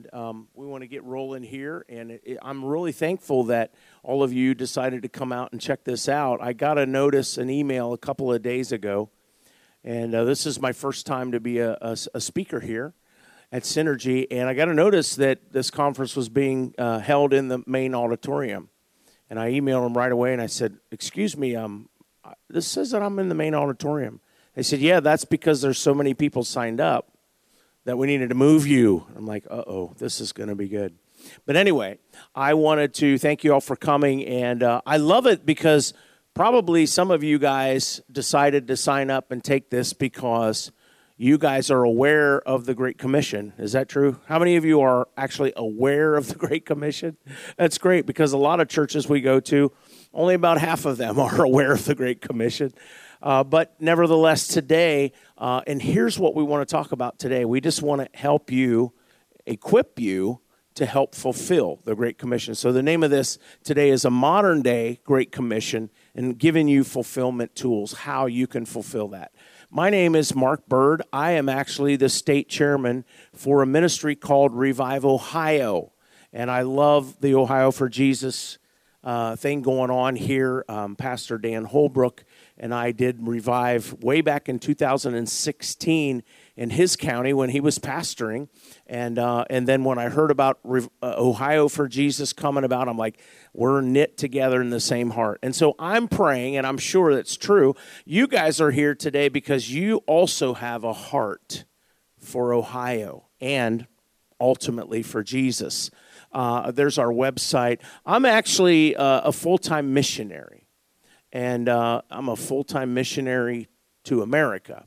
and um, we want to get rolling here. And it, it, I'm really thankful that all of you decided to come out and check this out. I got a notice, an email a couple of days ago, and uh, this is my first time to be a, a, a, speaker here at Synergy. And I got a notice that this conference was being uh, held in the main auditorium. And I emailed them right away and I said, Excuse me, um, this says that I'm in the main auditorium. They said, Yeah, that's because there's so many people signed up that we needed to move you. I'm like, uh oh, this is going to be good. But anyway, I wanted to thank you all for coming. And uh, I love it because probably some of you guys decided to sign up and take this because you guys are aware of the Great Commission. Is that true? How many of you are actually aware of the Great Commission? That's great because a lot of churches we go to, only about half of them are aware of the Great Commission. Uh, but nevertheless, today, uh, and here's what we want to talk about today. We just want to help you, equip you to help fulfill the Great Commission. So, the name of this today is a modern day Great Commission and giving you fulfillment tools, how you can fulfill that. My name is Mark Bird. I am actually the state chairman for a ministry called Revive Ohio. And I love the Ohio for Jesus uh, thing going on here. Um, Pastor Dan Holbrook and I did revive way back in 2016 in his county when he was pastoring, and uh, and then when I heard about uh, Ohio for Jesus coming about, I'm like, we're knit together in the same heart, and so I'm praying, and I'm sure that's true. You guys are here today because you also have a heart for Ohio and ultimately for Jesus. Uh, there's our website. I'm actually uh, a full time missionary and uh, I'm a full time missionary to America.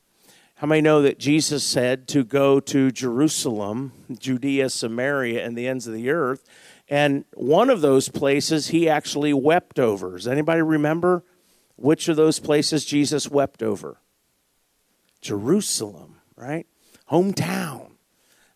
How many know that Jesus said to go to Jerusalem, Judea, Samaria, and the ends of the earth? And one of those places he actually wept over. Does anybody remember which of those places Jesus wept over? Jerusalem, right? Hometown.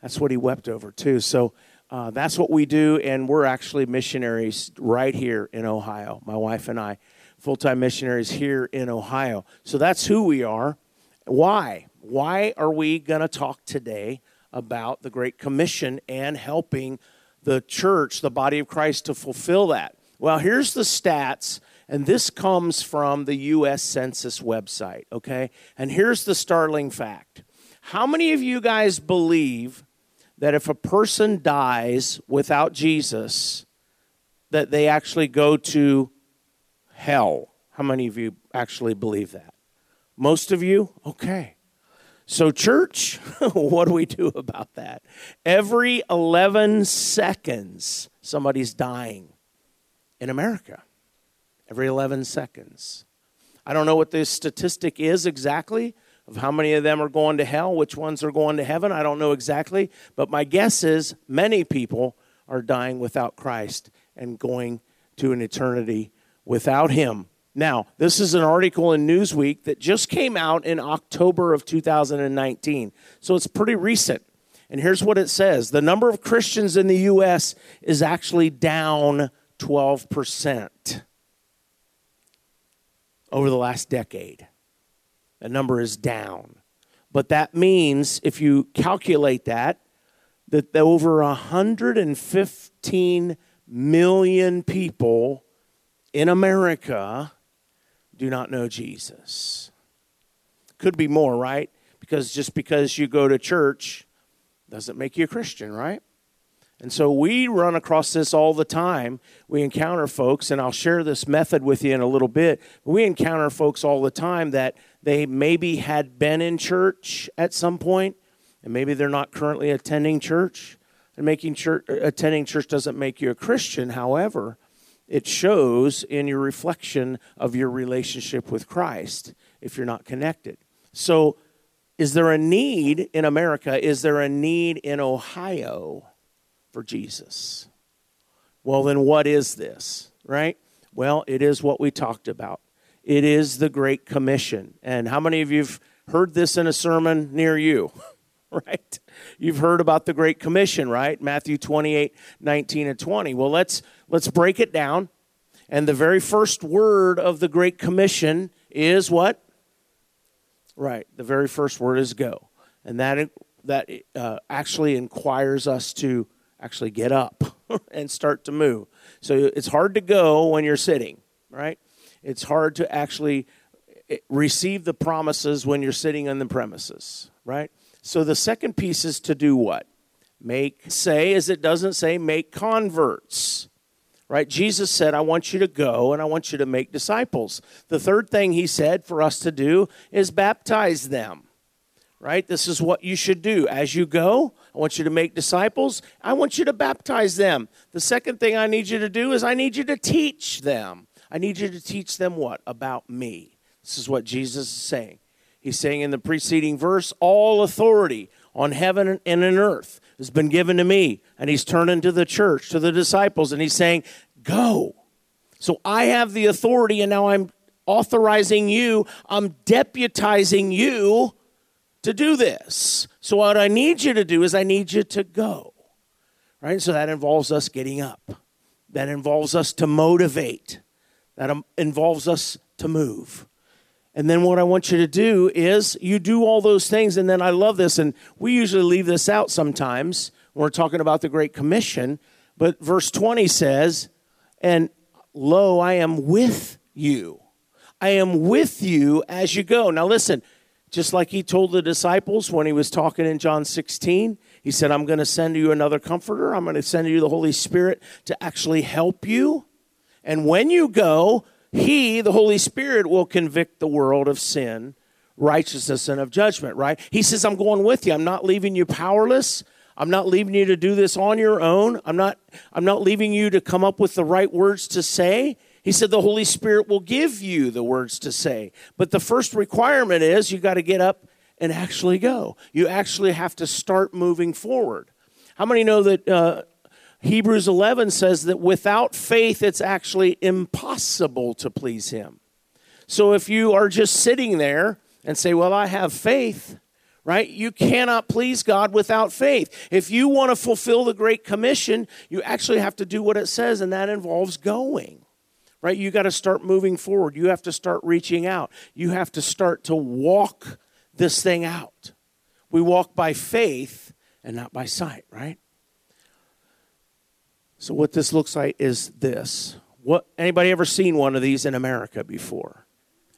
That's what he wept over, too. So uh, that's what we do, and we're actually missionaries right here in Ohio, my wife and I full time missionaries here in Ohio. So that's who we are. Why? Why are we going to talk today about the Great Commission and helping the church, the body of Christ, to fulfill that? Well, here's the stats, and this comes from the U.S. Census website, okay? And here's the startling fact How many of you guys believe that if a person dies without Jesus, that they actually go to hell. How many of you actually believe that? Most of you? Okay. So, church, what do we do about that? Every 11 seconds, somebody's dying in America. Every 11 seconds. I don't know what the statistic is exactly of how many of them are going to hell, which ones are going to heaven. I don't know exactly, but my guess is many people are dying without Christ and going to an eternity without him. Now, this is an article in Newsweek that just came out in October of 2019. So it's pretty recent. And here's what it says The number of Christians in the U.S. is actually down 12% over the last decade. The number is down. But that means, if you calculate that, that over 115 million people in America do not know Jesus. Could be more, right? Because just because you go to church doesn't make you a Christian, right? And so we run across this all the time. We encounter folks, and I'll share this method with you in a little bit. We encounter folks all the time that they maybe had been in church at some point, and maybe they're not currently attending church. And making church, attending church doesn't make you a Christian. However, it shows in your reflection of your relationship with Christ if you're not connected. So, is there a need in America? Is there a need in Ohio for Jesus? Well, then what is this, right? Well, it is what we talked about. It is the Great Commission. And how many of you have heard this in a sermon near you? right? You've heard about the Great Commission, right? Matthew 28, 19 and 20. Well, let's let's break it down. And the very first word of the Great Commission is what? Right. The very first word is go. And that that uh, actually inquires us to actually get up and start to move. So it's hard to go when you're sitting, right? It's hard to actually eh, receive the promises when you're sitting on the premises, right? So the second piece is to do what? Make, say, as it doesn't say, make converts right? Jesus said, I want you to go and I want you to make disciples. The third thing he said for us to do is baptize them, right? This is what you should do. As you go, I want you to make disciples. I want you to baptize them. The second thing I need you to do is I need you to teach them. I need you to teach them what? About me. This is what Jesus is saying. He's saying in the preceding verse, all authority on heaven and on earth has been given to me. And he's turning to the church, to the disciples, and he's saying, Go. So I have the authority, and now I'm authorizing you, I'm deputizing you to do this. So what I need you to do is I need you to go. Right? So that involves us getting up. That involves us to motivate. That um, involves us to move. And then what I want you to do is you do all those things. And then I love this, and we usually leave this out sometimes when we're talking about the Great Commission. But verse 20 says, And lo, I am with you. I am with you as you go. Now listen, just like he told the disciples when he was talking in John 16, he said, I'm going to send you another comforter. I'm going to send you the Holy Spirit to actually help you. And when you go, he, the Holy Spirit, will convict the world of sin, righteousness, and of judgment, right? He says, I'm going with you. I'm not leaving you powerless. I'm not leaving you to do this on your own. I'm not, I'm not leaving you to come up with the right words to say. He said the Holy Spirit will give you the words to say. But the first requirement is you got to get up and actually go. You actually have to start moving forward. How many know that uh, Hebrews 11 says that without faith, it's actually impossible to please Him. So if you are just sitting there and say, Well, I have faith, right? You cannot please God without faith. If you want to fulfill the Great Commission, you actually have to do what it says, and that involves going, right? You got to start moving forward. You have to start reaching out. You have to start to walk this thing out. We walk by faith and not by sight, right? So what this looks like is this. What anybody ever seen one of these in America before?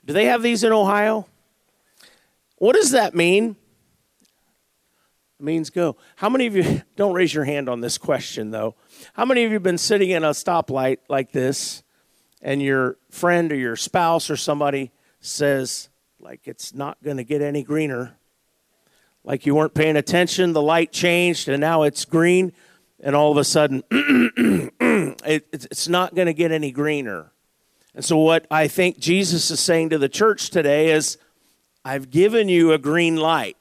Do they have these in Ohio? What does that mean? It means go. How many of you don't raise your hand on this question though? How many of you have been sitting in a stoplight like this and your friend or your spouse or somebody says like it's not going to get any greener? Like you weren't paying attention, the light changed and now it's green and all of a sudden it, it's not going to get any greener. And so, what I think Jesus is saying to the church today is, I've given you a green light.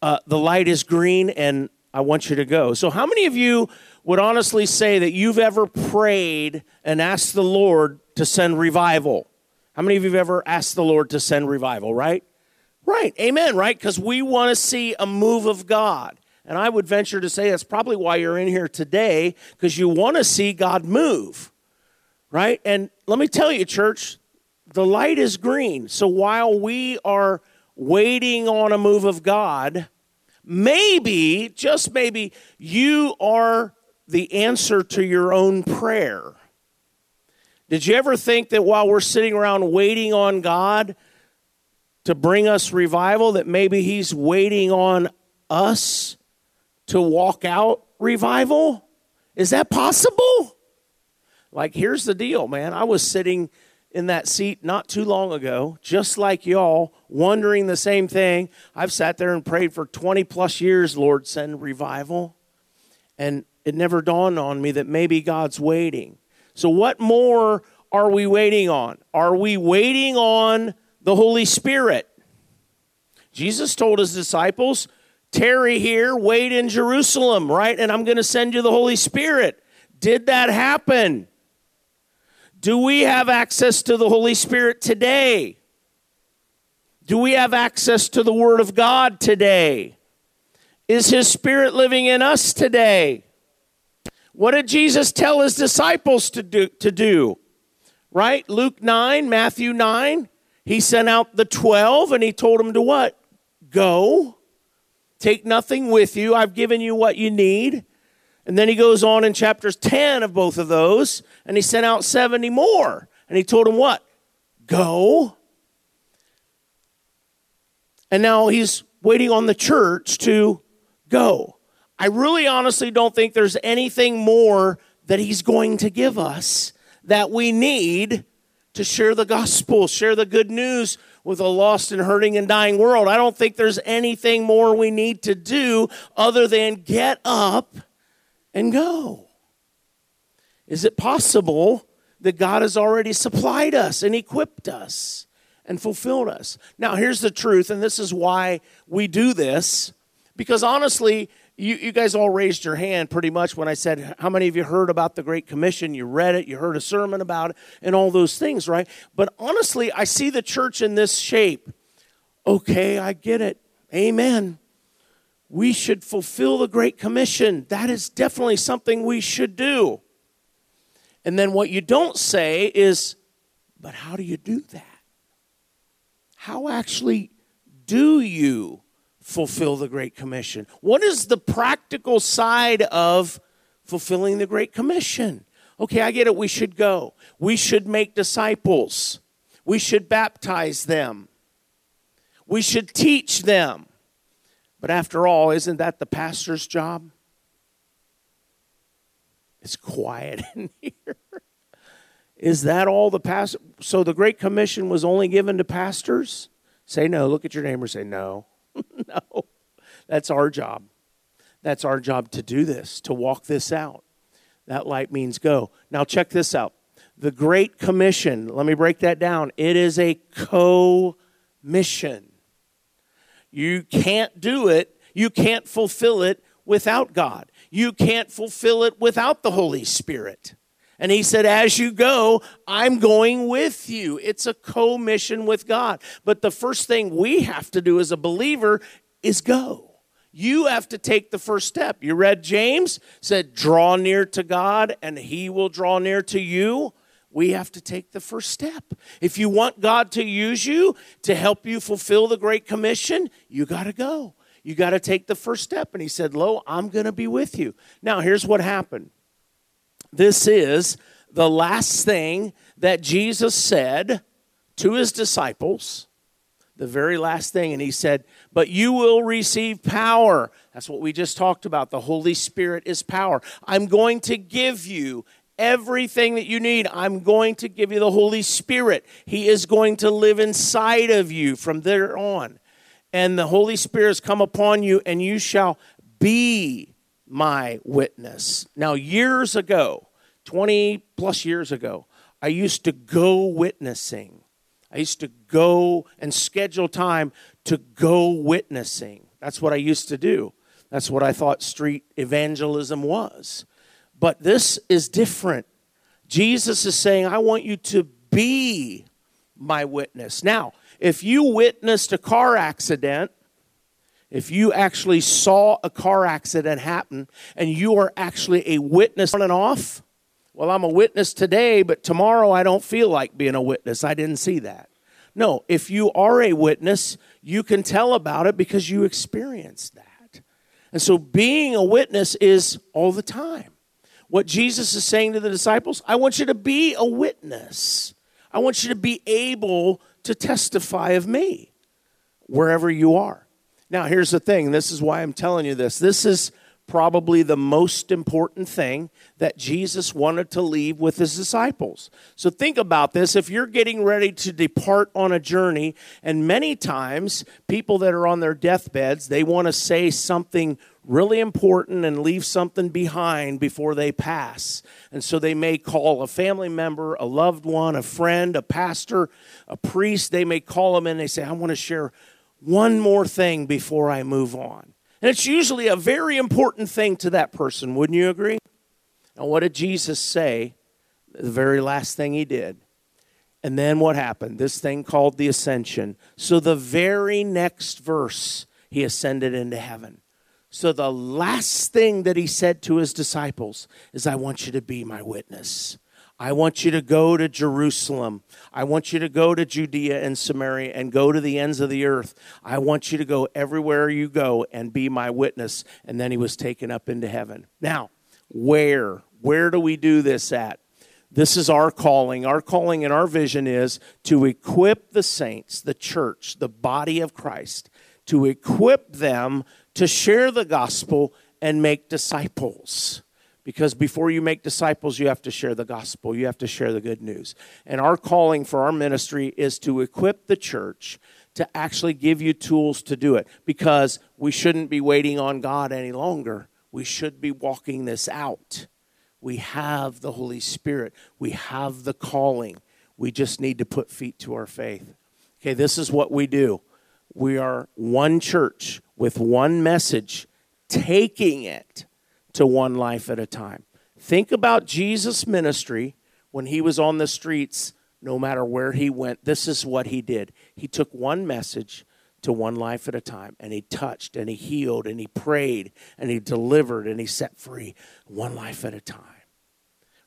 Uh, the light is green, and I want you to go. So, how many of you would honestly say that you've ever prayed and asked the Lord to send revival? How many of you have ever asked the Lord to send revival, right? Right, amen, right? Because we want to see a move of God. And I would venture to say that's probably why you're in here today, because you want to see God move, right? And let me tell you, church, the light is green. So while we are waiting on a move of God, maybe, just maybe, you are the answer to your own prayer. Did you ever think that while we're sitting around waiting on God to bring us revival, that maybe He's waiting on us to walk out revival? Is that possible? Like, here's the deal, man. I was sitting in that seat not too long ago, just like y'all, wondering the same thing. I've sat there and prayed for 20 plus years, Lord, send revival. And it never dawned on me that maybe God's waiting. So, what more are we waiting on? Are we waiting on the Holy Spirit? Jesus told his disciples, tarry here, wait in Jerusalem, right? And I'm going to send you the Holy Spirit. Did that happen? Do we have access to the Holy Spirit today? Do we have access to the Word of God today? Is His Spirit living in us today? What did Jesus tell His disciples to do? To do? Right? Luke 9, Matthew 9. He sent out the 12 and He told them to what? Go Take nothing with you. I've given you what you need. And then he goes on in chapters 10 of both of those, and he sent out 70 more. And he told them what? Go. And now he's waiting on the church to go. I really honestly don't think there's anything more that he's going to give us that we need to share the gospel, share the good news with a lost and hurting and dying world. I don't think there's anything more we need to do other than get up and go. Is it possible that God has already supplied us and equipped us and fulfilled us? Now, here's the truth, and this is why we do this, because honestly, you, you guys all raised your hand pretty much when I said, How many of you heard about the Great Commission? You read it, you heard a sermon about it, and all those things, right? But honestly, I see the church in this shape. Okay, I get it. Amen. We should fulfill the Great Commission. That is definitely something we should do. And then what you don't say is, But how do you do that? How actually do you fulfill the Great Commission? What is the practical side of fulfilling the Great Commission? Okay, I get it. We should go. We should make disciples. We should baptize them. We should teach them. But after all, isn't that the pastor's job? It's quiet in here. Is that all the pastor? So the Great Commission was only given to pastors? Say no. Look at your neighbor. Say no. no, that's our job. That's our job to do this, to walk this out. That light means go. Now, check this out. The Great Commission, let me break that down. It is a co mission. You can't do it, you can't fulfill it without God. You can't fulfill it without the Holy Spirit. And he said, As you go, I'm going with you. It's a co mission with God. But the first thing we have to do as a believer is go. You have to take the first step. You read James, said, Draw near to God, and he will draw near to you. We have to take the first step. If you want God to use you to help you fulfill the Great Commission, you got to go. You got to take the first step. And he said, Lo, I'm going to be with you. Now, here's what happened this is the last thing that Jesus said to his disciples, the very last thing. And he said, But you will receive power. That's what we just talked about. The Holy Spirit is power. I'm going to give you everything that you need. I'm going to give you the Holy Spirit. He is going to live inside of you from there on. And the Holy Spirit has come upon you, and you shall be my witness. Now, years ago, 20 plus years ago, I used to go witnessing. I used to go and schedule time to go witnessing. That's what I used to do. That's what I thought street evangelism was. But this is different. Jesus is saying, I want you to be my witness. Now, if you witnessed a car accident, if you actually saw a car accident happen and you are actually a witness on and off, well, I'm a witness today, but tomorrow I don't feel like being a witness. I didn't see that. No, if you are a witness, you can tell about it because you experienced that. And so being a witness is all the time. What Jesus is saying to the disciples, I want you to be a witness. I want you to be able to testify of me wherever you are. Now, here's the thing this is why I'm telling you this. This is probably the most important thing that Jesus wanted to leave with his disciples. So think about this. If you're getting ready to depart on a journey, and many times people that are on their deathbeds, they want to say something really important and leave something behind before they pass. And so they may call a family member, a loved one, a friend, a pastor, a priest. They may call them and they say, I want to share one more thing before I move on. And it's usually a very important thing to that person, wouldn't you agree? Now, what did Jesus say? The very last thing he did. And then what happened? This thing called the ascension. So, the very next verse, he ascended into heaven. So, the last thing that he said to his disciples is, I want you to be my witness. I want you to go to Jerusalem. I want you to go to Judea and Samaria and go to the ends of the earth. I want you to go everywhere you go and be my witness. And then he was taken up into heaven. Now, Where? Where do we do this at? This is our calling. Our calling and our vision is to equip the saints, the church, the body of Christ, to equip them to share the gospel and make disciples. Because before you make disciples, you have to share the gospel, you have to share the good news. And our calling for our ministry is to equip the church to actually give you tools to do it because we shouldn't be waiting on God any longer. We should be walking this out. We have the Holy Spirit, we have the calling. We just need to put feet to our faith. Okay, this is what we do. We are one church with one message, taking it to one life at a time. Think about Jesus' ministry when he was on the streets, no matter where he went. This is what he did. He took one message to one life at a time, and he touched, and he healed, and he prayed, and he delivered, and he set free, one life at a time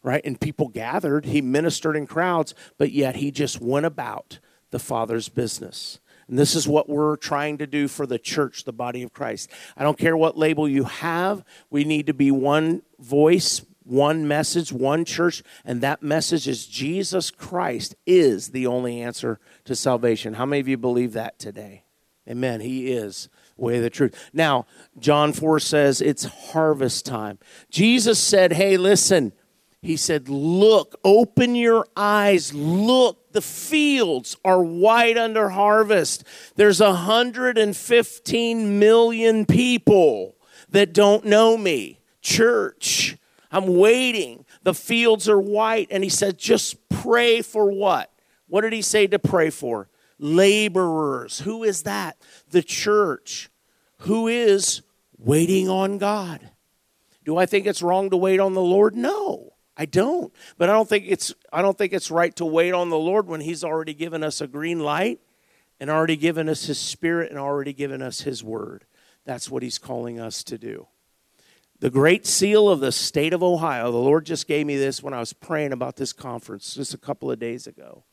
right? And people gathered. He ministered in crowds, but yet he just went about the Father's business. And this is what we're trying to do for the church, the body of Christ. I don't care what label you have, we need to be one voice, one message, one church, and that message is Jesus Christ is the only answer to salvation. How many of you believe that today? Amen. He is way the truth. Now, John 4 says it's harvest time. Jesus said, Hey, listen, he said, Look, open your eyes, look, the fields are white under harvest. There's 115 million people that don't know me. Church, I'm waiting. The fields are white. And he said, Just pray for what? What did he say to pray for? Laborers. Who is that? The church. Who is waiting on God? Do I think it's wrong to wait on the Lord? No. I don't. But I don't think it's I don't think it's right to wait on the Lord when he's already given us a green light and already given us his spirit and already given us his word. That's what he's calling us to do. The great seal of the state of Ohio. The Lord just gave me this when I was praying about this conference just a couple of days ago.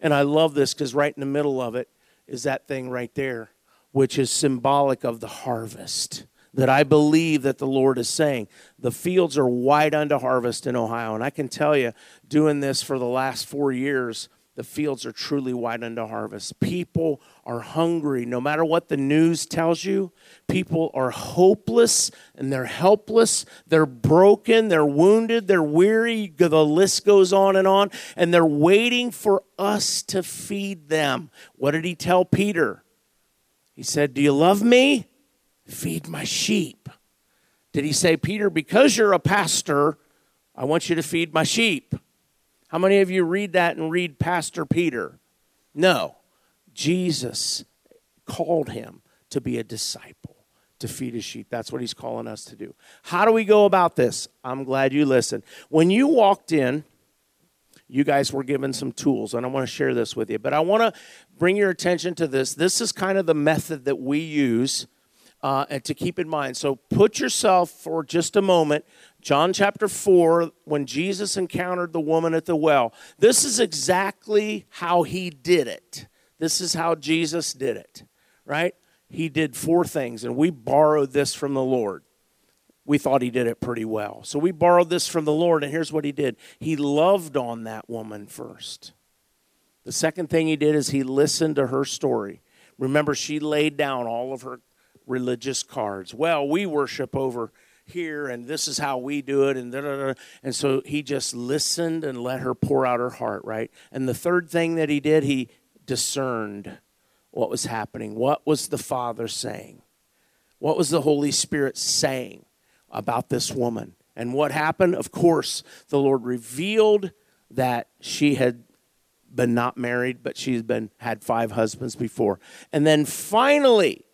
And I love this cuz right in the middle of it is that thing right there which is symbolic of the harvest that I believe that the Lord is saying. The fields are wide unto harvest in Ohio. And I can tell you, doing this for the last four years, the fields are truly wide unto harvest. People are hungry. No matter what the news tells you, people are hopeless and they're helpless. They're broken. They're wounded. They're weary. The list goes on and on. And they're waiting for us to feed them. What did he tell Peter? He said, Do you love me? Feed my sheep. Did he say, Peter, because you're a pastor, I want you to feed my sheep? How many of you read that and read Pastor Peter? No. Jesus called him to be a disciple, to feed his sheep. That's what he's calling us to do. How do we go about this? I'm glad you listened. When you walked in, you guys were given some tools, and I want to share this with you. But I want to bring your attention to this. This is kind of the method that we use uh, and to keep in mind. So put yourself for just a moment, John chapter 4, when Jesus encountered the woman at the well. This is exactly how he did it. This is how Jesus did it, right? He did four things, and we borrowed this from the Lord. We thought he did it pretty well. So we borrowed this from the Lord, and here's what he did He loved on that woman first. The second thing he did is he listened to her story. Remember, she laid down all of her religious cards. Well, we worship over here and this is how we do it and da, da, da. and so he just listened and let her pour out her heart right? And the third thing that he did he discerned what was happening. What was the father saying? What was the holy spirit saying about this woman? And what happened? Of course the lord revealed that she had been not married but she's been had five husbands before. And then finally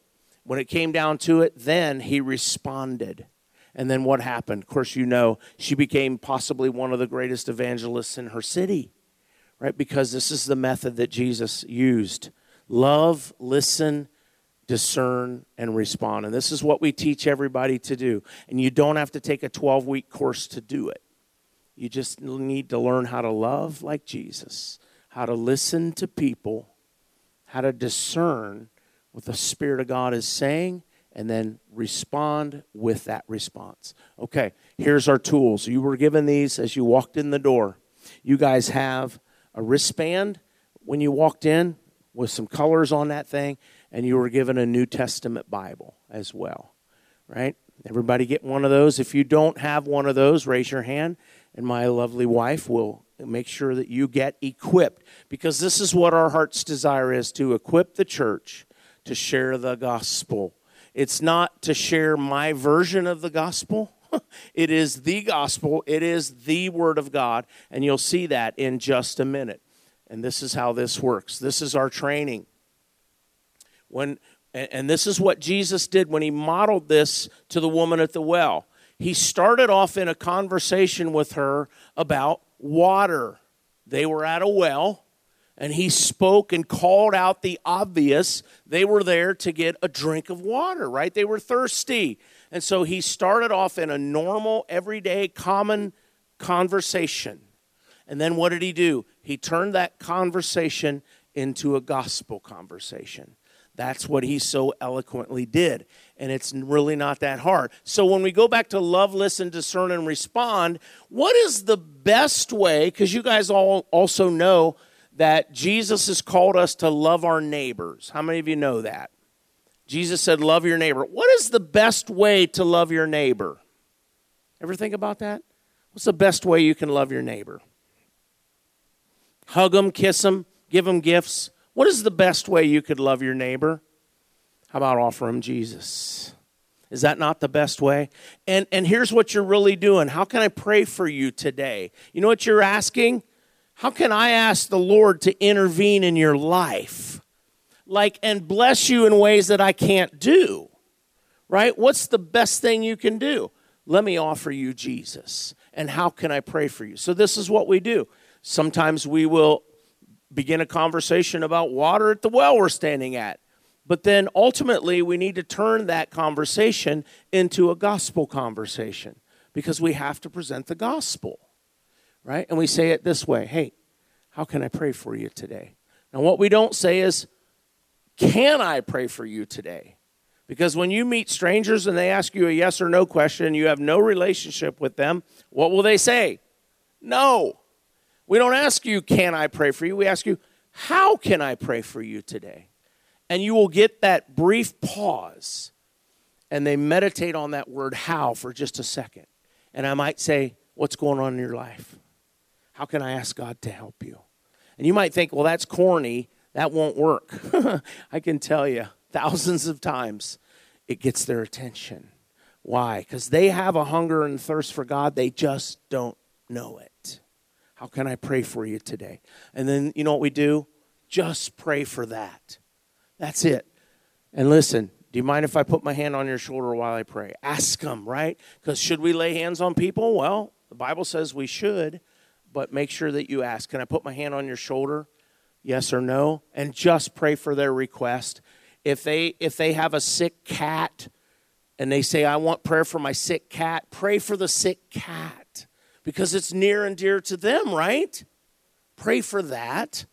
when it came down to it, then he responded. And then what happened? Of course, you know, she became possibly one of the greatest evangelists in her city, right? Because this is the method that Jesus used love, listen, discern, and respond. And this is what we teach everybody to do. And you don't have to take a 12 week course to do it. You just need to learn how to love like Jesus, how to listen to people, how to discern what the Spirit of God is saying, and then respond with that response. Okay, here's our tools. You were given these as you walked in the door. You guys have a wristband when you walked in with some colors on that thing, and you were given a New Testament Bible as well, right? Everybody get one of those. If you don't have one of those, raise your hand, and my lovely wife will make sure that you get equipped because this is what our heart's desire is to equip the church to share the gospel. It's not to share my version of the gospel. it is the gospel, it is the word of God, and you'll see that in just a minute. And this is how this works. This is our training. When and this is what Jesus did when he modeled this to the woman at the well. He started off in a conversation with her about water. They were at a well, and he spoke and called out the obvious. They were there to get a drink of water, right? They were thirsty. And so he started off in a normal, everyday, common conversation. And then what did he do? He turned that conversation into a gospel conversation. That's what he so eloquently did. And it's really not that hard. So when we go back to love, listen, discern, and respond, what is the best way? Because you guys all also know that Jesus has called us to love our neighbors. How many of you know that? Jesus said, Love your neighbor. What is the best way to love your neighbor? Ever think about that? What's the best way you can love your neighbor? Hug them, kiss them, give them gifts. What is the best way you could love your neighbor? How about offer him Jesus? Is that not the best way? And and here's what you're really doing. How can I pray for you today? You know what you're asking? How can I ask the Lord to intervene in your life? Like and bless you in ways that I can't do. Right? What's the best thing you can do? Let me offer you Jesus. And how can I pray for you? So this is what we do. Sometimes we will begin a conversation about water at the well we're standing at. But then ultimately, we need to turn that conversation into a gospel conversation because we have to present the gospel, right? And we say it this way Hey, how can I pray for you today? Now, what we don't say is, Can I pray for you today? Because when you meet strangers and they ask you a yes or no question, you have no relationship with them, what will they say? No. We don't ask you, Can I pray for you? We ask you, How can I pray for you today? And you will get that brief pause and they meditate on that word how for just a second. And I might say, What's going on in your life? How can I ask God to help you? And you might think, Well, that's corny. That won't work. I can tell you, thousands of times it gets their attention. Why? Because they have a hunger and thirst for God, they just don't know it. How can I pray for you today? And then, you know what we do? Just pray for that. That's it. And listen, do you mind if I put my hand on your shoulder while I pray? Ask them, right? Because should we lay hands on people? Well, the Bible says we should, but make sure that you ask. Can I put my hand on your shoulder? Yes or no? And just pray for their request. If they if they have a sick cat and they say I want prayer for my sick cat, pray for the sick cat because it's near and dear to them, right? Pray for that.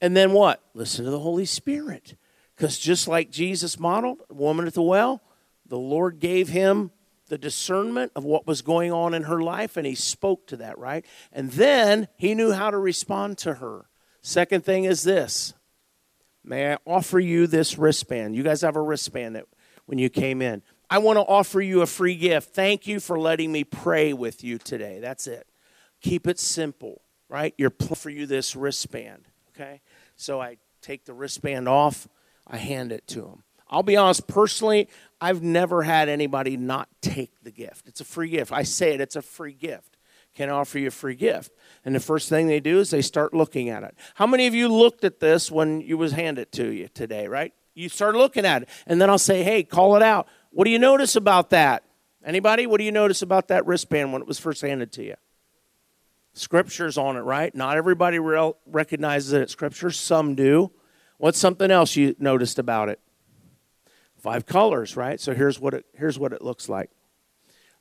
And then what? Listen to the Holy Spirit. Because just like Jesus modeled, woman at the well, the Lord gave him the discernment of what was going on in her life, and he spoke to that, right? And then he knew how to respond to her. Second thing is this May I offer you this wristband? You guys have a wristband that when you came in. I want to offer you a free gift. Thank you for letting me pray with you today. That's it. Keep it simple, right? You're for you this wristband, okay? So I take the wristband off, I hand it to him. I'll be honest, personally, I've never had anybody not take the gift. It's a free gift. I say it, it's a free gift. Can I offer you a free gift? And the first thing they do is they start looking at it. How many of you looked at this when you was handed to you today, right? You start looking at it. And then I'll say, hey, call it out. What do you notice about that? Anybody? What do you notice about that wristband when it was first handed to you? Scripture's on it, right? Not everybody recognizes it Scripture. Some do. What's something else you noticed about it? Five colors, right? So here's what it, here's what it looks like.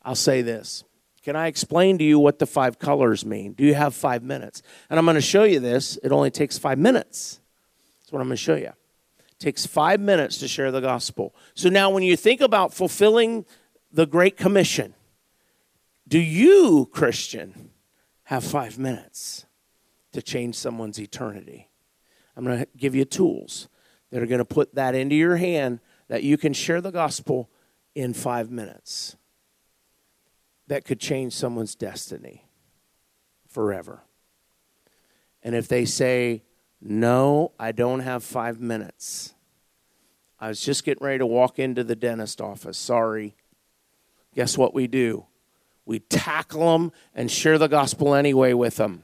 I'll say this. Can I explain to you what the five colors mean? Do you have five minutes? And I'm going to show you this. It only takes five minutes. That's what I'm going to show you. takes five minutes to share the gospel. So now, when you think about fulfilling the Great Commission, do you, Christian, have five minutes to change someone's eternity? I'm going to give you tools that are going to put that into your hand that you can share the gospel in five minutes that could change someone's destiny forever. And if they say, No, I don't have five minutes, I was just getting ready to walk into the dentist office. Sorry. Guess what we do? We tackle them and share the gospel anyway with them.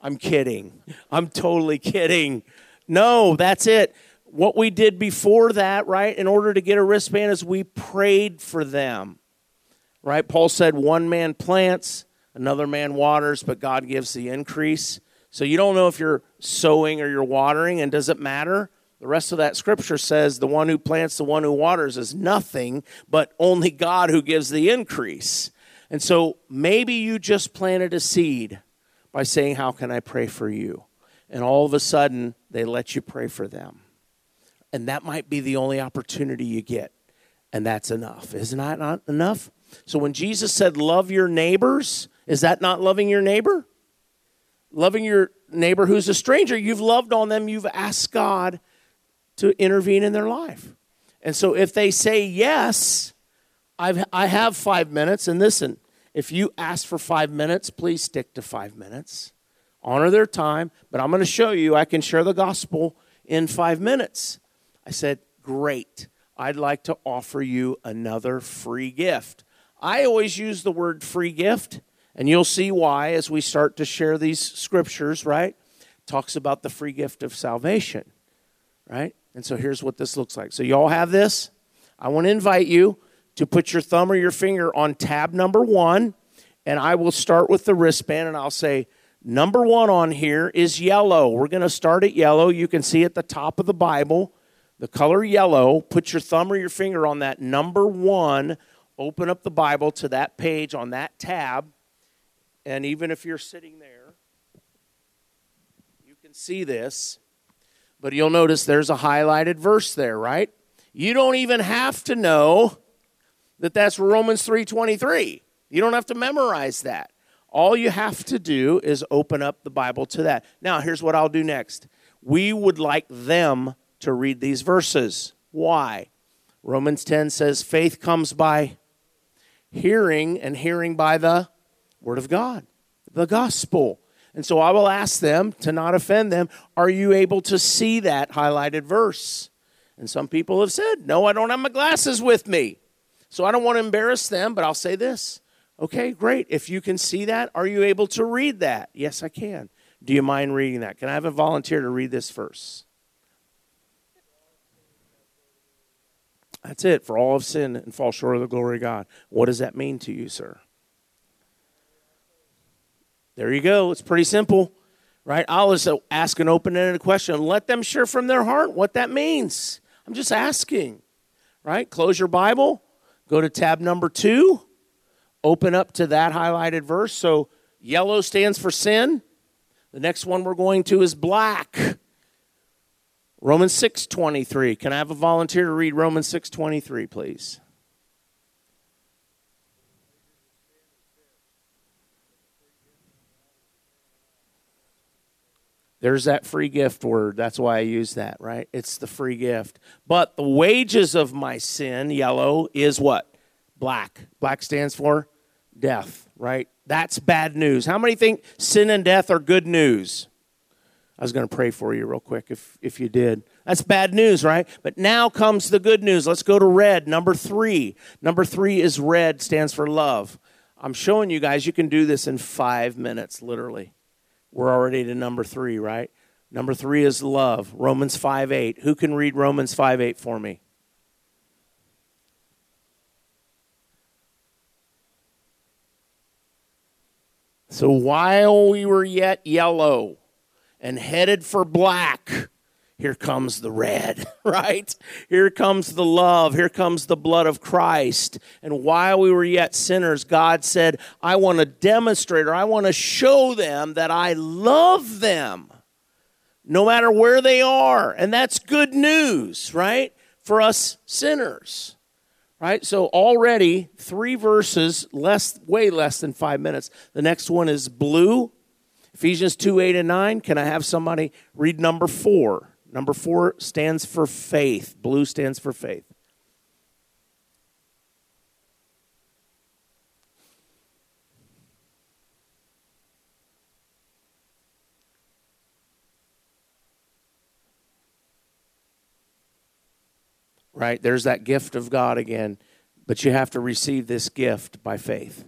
I'm kidding. I'm totally kidding. No, that's it. What we did before that, right, in order to get a wristband is we prayed for them. Right? Paul said one man plants, another man waters, but God gives the increase. So you don't know if you're sowing or you're watering, and does it matter? The rest of that scripture says the one who plants, the one who waters is nothing, but only God who gives the increase. And so maybe you just planted a seed by saying, How can I pray for you? And all of a sudden, they let you pray for them. And that might be the only opportunity you get. And that's enough. Isn't that not enough? So when Jesus said, Love your neighbors, is that not loving your neighbor? Loving your neighbor who's a stranger, you've loved on them, you've asked God to intervene in their life. And so if they say yes, I've, I have five minutes, and listen, if you ask for five minutes, please stick to five minutes. Honor their time, but I'm going to show you I can share the gospel in five minutes. I said, Great. I'd like to offer you another free gift. I always use the word free gift, and you'll see why as we start to share these scriptures, right? Talks about the free gift of salvation, right? And so here's what this looks like. So, you all have this. I want to invite you to put your thumb or your finger on tab number one, and I will start with the wristband, and I'll say, Number one on here is yellow. We're going to start at yellow. You can see at the top of the Bible the color yellow. Put your thumb or your finger on that number one. Open up the Bible to that page on that tab. And even if you're sitting there, you can see this. But you'll notice there's a highlighted verse there, right? You don't even have to know that that's Romans 3:23. You don't have to memorize that. All you have to do is open up the Bible to that. Now, here's what I'll do next. We would like them to read these verses. Why? Romans 10 says faith comes by hearing, and hearing by the Word of God, the gospel. And so I will ask them to not offend them, are you able to see that highlighted verse? And some people have said, no, I don't have my glasses with me. So I don't want to embarrass them, but I'll say this. Okay, great. If you can see that, are you able to read that? Yes, I can. Do you mind reading that? Can I have a volunteer to read this verse? That's it. For all of sin and fall short of the glory of God. What does that mean to you, sir? There you go. It's pretty simple, right? I'll just ask an open ended question. And let them share from their heart what that means. I'm just asking, right? Close your Bible, go to tab number two, open up to that highlighted verse. So yellow stands for sin. The next one we're going to is black. Romans 6:23. Can I have a volunteer to read Romans 6:23, please? There's that free gift word. That's why I use that, right? It's the free gift. But the wages of my sin, yellow, is what? Black. Black stands for death, right? That's bad news. How many think sin and death are good news? I was going to pray for you real quick if, if you did. That's bad news, right? But now comes the good news. Let's go to red, number three. Number three is red, stands for love. I'm showing you guys you can do this in five minutes, literally. We're already to number three, right? Number three is love. Romans 5 8. Who can read Romans 5 8 for me? So while we were yet yellow, and headed for black, here comes the red, right? Here comes the love. Here comes the blood of Christ. And while we were yet sinners, God said, I want to demonstrate or I want to show them that I love them. no matter where they are. And that's good news, right? For us sinners. Right? So already three verses, less way less than 5 minutes. The next one is blue. Ephesians 2 8 and 9. Can I have somebody read number 4? Number 4 stands for faith. Blue stands for faith. right? There's that gift of God again. But you have to receive this gift by faith.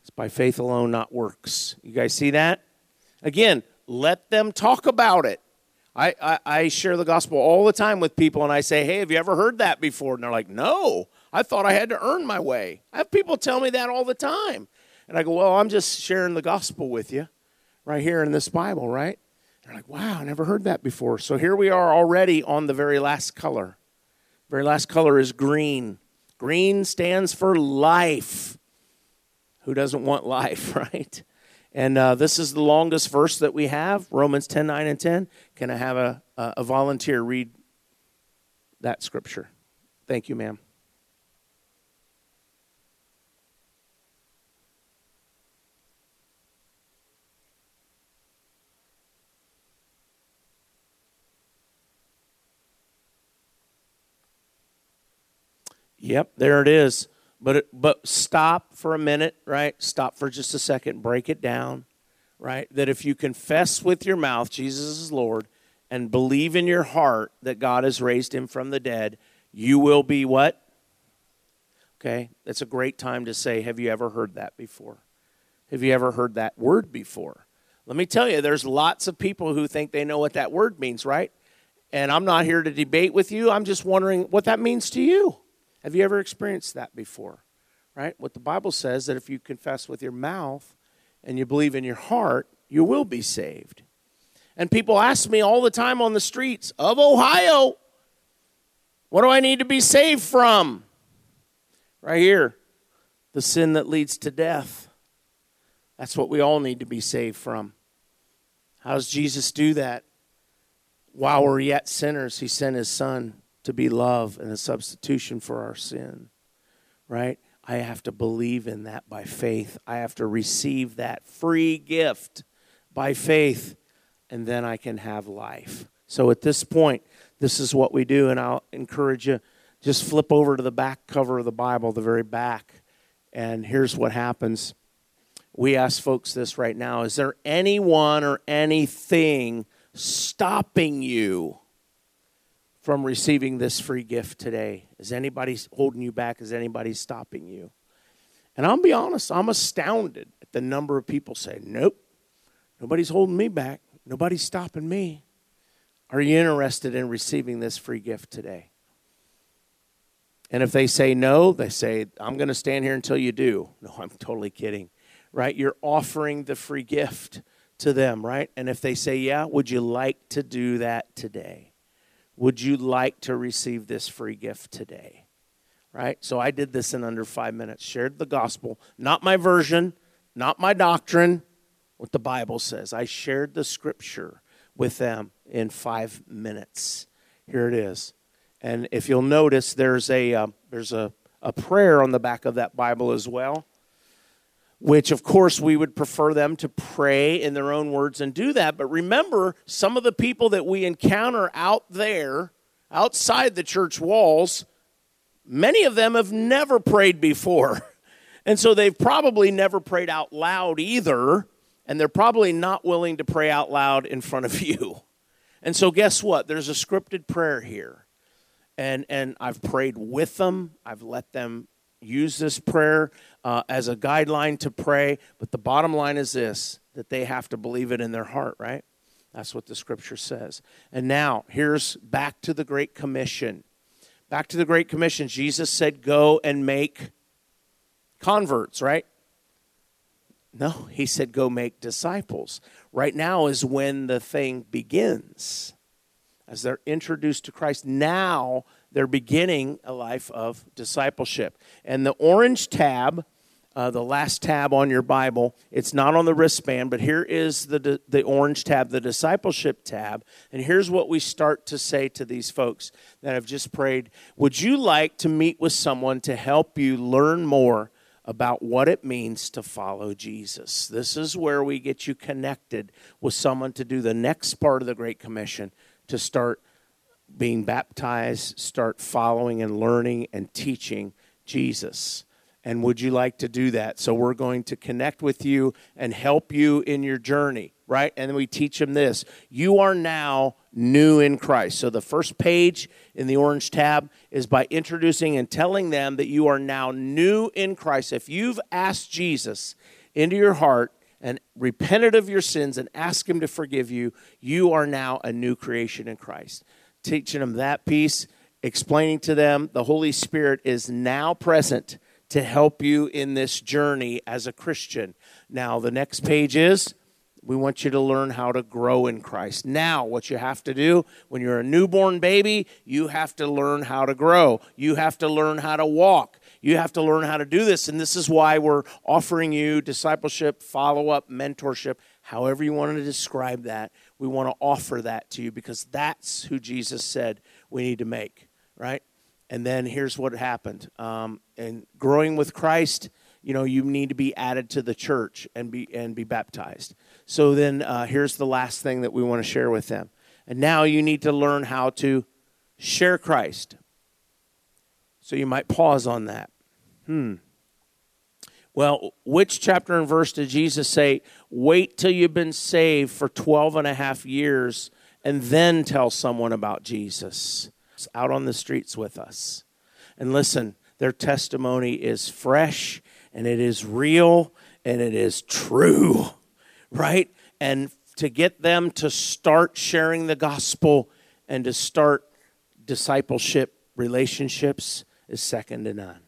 It's by faith alone, not works. You guys see that? Again, let them talk about it. I, I, I, share the gospel all the time with people, and I say, Hey, have you ever heard that before? And they're like, No, I thought I had to earn my way. I have people tell me that all the time. And I go, Well, I'm just sharing the gospel with you right here in this Bible, right? They're like, Wow, I never heard that before. So here we are already on the very last color. Very last color is green. Green stands for life. Who doesn't want life, right? And uh, this is the longest verse that we have Romans 10 9 and 10. Can I have a, a volunteer read that scripture? Thank you, ma'am. Yep, there it is. But but stop for a minute, right? Stop for just a second, break it down, right? That if you confess with your mouth Jesus is Lord and believe in your heart that God has raised him from the dead, you will be what? Okay? That's a great time to say, have you ever heard that before? Have you ever heard that word before? Let me tell you, there's lots of people who think they know what that word means, right? And I'm not here to debate with you. I'm just wondering what that means to you. Have you ever experienced that before? Right? What the Bible says that if you confess with your mouth and you believe in your heart, you will be saved. And people ask me all the time on the streets of Ohio, what do I need to be saved from? Right here, the sin that leads to death. That's what we all need to be saved from. How does Jesus do that? While we're yet sinners, he sent his son to be love and a substitution for our sin, right? I have to believe in that by faith. I have to receive that free gift by faith, and then I can have life. So at this point, this is what we do, and I'll encourage you just flip over to the back cover of the Bible, the very back, and here's what happens. We ask folks this right now Is there anyone or anything stopping you? From receiving this free gift today? Is anybody holding you back? Is anybody stopping you? And I'll be honest, I'm astounded at the number of people say, Nope, nobody's holding me back. Nobody's stopping me. Are you interested in receiving this free gift today? And if they say no, they say, I'm going to stand here until you do. No, I'm totally kidding, right? You're offering the free gift to them, right? And if they say, Yeah, would you like to do that today? Would you like to receive this free gift today? Right? So I did this in under five minutes, shared the gospel, not my version, not my doctrine, what the Bible says. I shared the scripture with them in five minutes. Here it is. And if you'll notice, there's a, uh, there's a, a prayer on the back of that Bible as well which of course we would prefer them to pray in their own words and do that. But remember, some of the people that we encounter out there, outside the church walls, many of them have never prayed before. And so they've probably never prayed out loud either, and they're probably not willing to pray out loud in front of you. And so, guess what? There's a scripted prayer here. And, and I've prayed with them, I've let them use this prayer uh, as a guideline to pray. But the bottom line is this that they have to believe it in their heart, right? That's what the scripture says. And now, here's back to the Great Commission. Back to the Great Commission. Jesus said, Go and make converts, right? No, he said, Go make disciples. Right now is when the thing begins. As they're introduced to Christ, now they're beginning a life of discipleship. And the orange tab uh, the last tab on your Bible. It's not on the wristband, but here is the, the orange tab, the discipleship tab. And here's what we start to say to these folks that have just prayed Would you like to meet with someone to help you learn more about what it means to follow Jesus? This is where we get you connected with someone to do the next part of the Great Commission to start being baptized, start following and learning and teaching Jesus. And would you like to do that? So we're going to connect with you and help you in your journey, right? And then we teach them this you are now new in Christ. So the first page in the orange tab is by introducing and telling them that you are now new in Christ. If you've asked Jesus into your heart, and repented of your sins and asked Him to forgive you, you are now a new creation in Christ. Teaching them that piece, explaining to them the Holy Spirit is now present to help you in this journey as a Christian. Now, the next page is we want you to learn how to grow in Christ. Now, what you have to do when you're a newborn baby, you have to learn how to grow. You have to learn how to walk. You have to learn how to do this. And this is why we're offering you discipleship, follow up, mentorship, however you want to describe that. We want to offer that to you because that's who Jesus said we need to make, right? And then here's what happened. Um, and growing with Christ, you know, you need to be added to the church and be and be baptized. So then, uh, here's the last thing that we want to share with them. And now you need to learn how to share Christ. So you might pause on that. Hmm. Well, which chapter and verse did Jesus say, wait till you've been saved for 12 and a half years and then tell someone about Jesus? Out on the streets with us. And listen, their testimony is fresh and it is real and it is true, right? And to get them to start sharing the gospel and to start discipleship relationships is second to none.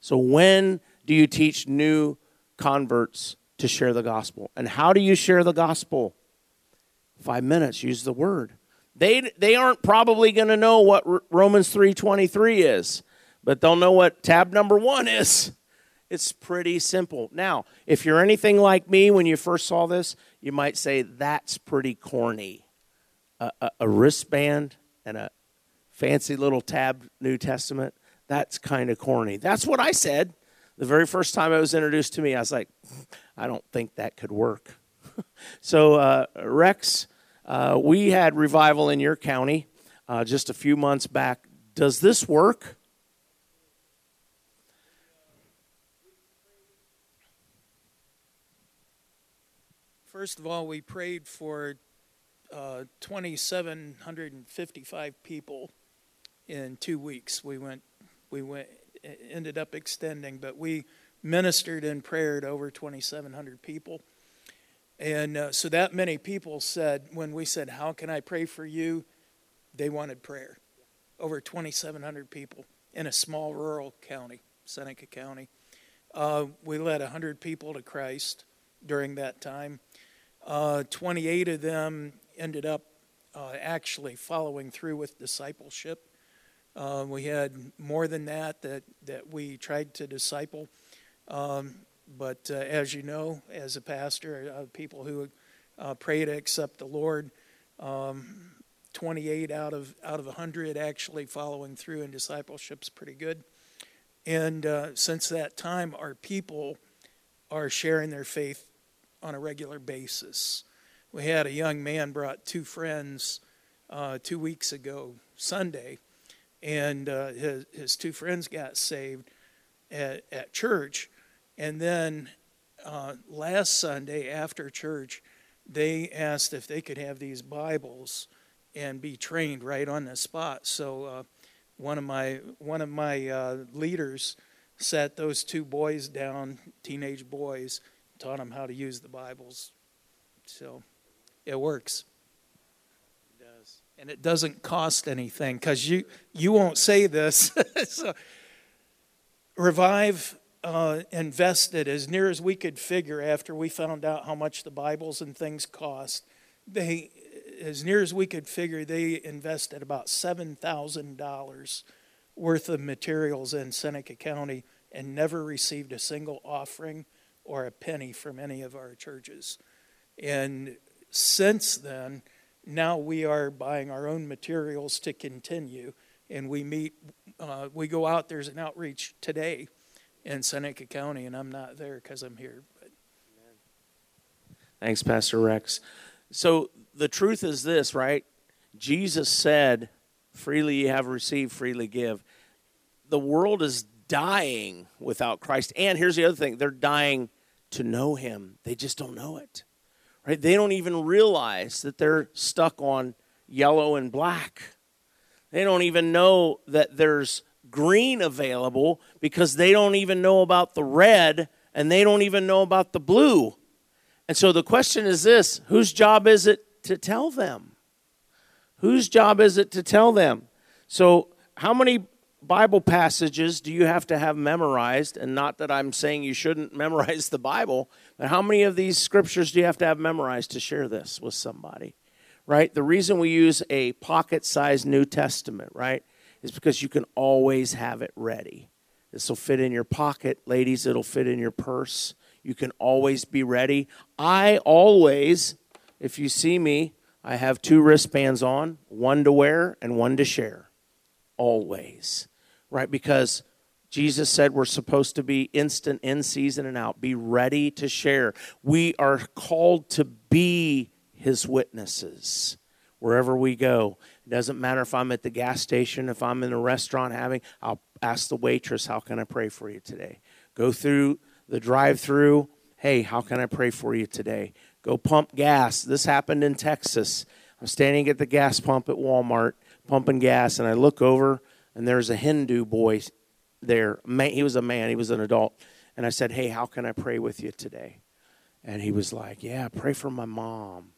So, when do you teach new converts to share the gospel? And how do you share the gospel? Five minutes, use the word. They, they aren't probably going to know what Romans 3.23 is, but they'll know what tab number one is. It's pretty simple. Now, if you're anything like me when you first saw this, you might say, that's pretty corny. A, a, a wristband and a fancy little tab New Testament, that's kind of corny. That's what I said the very first time it was introduced to me. I was like, I don't think that could work. so, uh, Rex, uh, we had revival in your county uh, just a few months back. Does this work? First of all, we prayed for uh, 2,755 people in two weeks. We went, we went, ended up extending, but we ministered and prayed over 2,700 people. And uh, so that many people said, when we said, How can I pray for you? They wanted prayer. Over 2,700 people in a small rural county, Seneca County. Uh, we led 100 people to Christ during that time. Uh, 28 of them ended up uh, actually following through with discipleship. Uh, we had more than that that, that we tried to disciple. Um, but uh, as you know, as a pastor, uh, people who uh, pray to accept the Lord, um, 28 out of out of 100 actually following through in discipleship is pretty good. And uh, since that time, our people are sharing their faith on a regular basis. We had a young man brought two friends uh, two weeks ago, Sunday, and uh, his, his two friends got saved at, at church and then uh, last Sunday after church, they asked if they could have these Bibles and be trained right on the spot. So uh, one of my one of my uh, leaders sat those two boys down, teenage boys, taught them how to use the Bibles. So it works. It does, and it doesn't cost anything because you you won't say this. so revive uh, invested as near as we could figure after we found out how much the Bibles and things cost. They, as near as we could figure, they invested about seven thousand dollars worth of materials in Seneca County and never received a single offering or a penny from any of our churches. And since then, now we are buying our own materials to continue, and we meet. Uh, we go out. There's an outreach today in Seneca County, and I'm not there because I'm here. But. Thanks, Pastor Rex. So the truth is this, right? Jesus said, "Freely you have received, freely give." The world is dying without Christ, and here's the other thing: they're dying to know Him. They just don't know it. Right? They don't even realize that they're stuck on yellow and black. They don't even know that there's green available because they don't even know about the red and they don't even know about the blue. And so the question is this whose job is it to tell them? Whose job is it to tell them? So, how many Bible passages do you have to have memorized? And not that I'm saying you shouldn't memorize the Bible, but how many of these scriptures do you have to have memorized to share this with somebody? Right? The reason we use a pocket sized New Testament, right, is because you can always have it ready. This will fit in your pocket. Ladies, it'll fit in your purse. You can always be ready. I always, if you see me, I have two wristbands on, one to wear and one to share always, right? Because Jesus said we're supposed to be instant in season and out, be ready to share. We are called to be his witnesses wherever we go. It doesn't matter if I'm at the gas station, if I'm in a restaurant having, I'll ask the waitress, How can I pray for you today? Go through the drive through, Hey, how can I pray for you today? Go pump gas. This happened in Texas. I'm standing at the gas pump at Walmart pumping gas, and I look over, and there's a Hindu boy there. He was a man, he was an adult. And I said, Hey, how can I pray with you today? And he was like, Yeah, pray for my mom.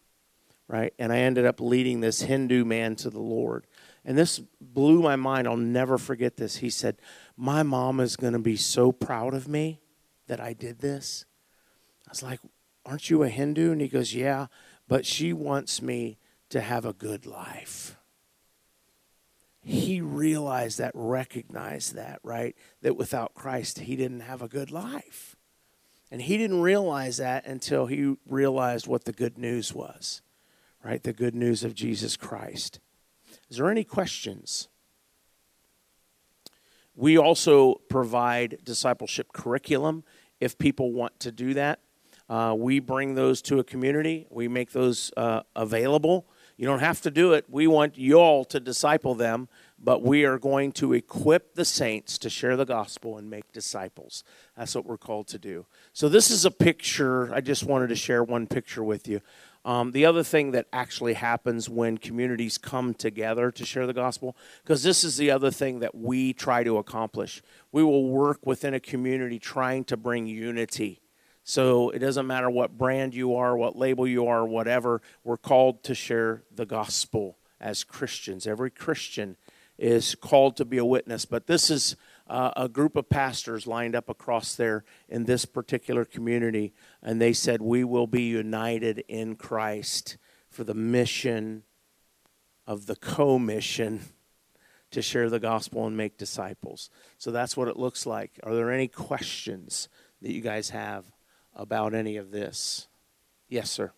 Right? And I ended up leading this Hindu man to the Lord. And this blew my mind. I'll never forget this. He said, My mom is going to be so proud of me that I did this. I was like, Aren't you a Hindu? And he goes, Yeah, but she wants me to have a good life he realized that, recognized that, right? That without Christ, he didn't have a good life. And he didn't realize that until he realized what the good news was, right? The good news of Jesus Christ. Is there any questions? We also provide discipleship curriculum if people want to do that. Uh, we bring those to a community, we make those uh, available. You don't have to do it. We want you all to disciple them, but we are going to equip the saints to share the gospel and make disciples. That's what we're called to do. So, this is a picture. I just wanted to share one picture with you. Um, the other thing that actually happens when communities come together to share the gospel, because this is the other thing that we try to accomplish. We will work within a community trying to bring unity so it doesn't matter what brand you are, what label you are, whatever, we're called to share the gospel as Christians. Every Christian is called to be a witness. But this is uh, a group of pastors lined up across there in this particular community, and they said, We will be united in Christ for the mission of the co-mission to share the gospel and make disciples. So that's what it looks like. Are there any questions that you guys have? about any of this. Yes, sir.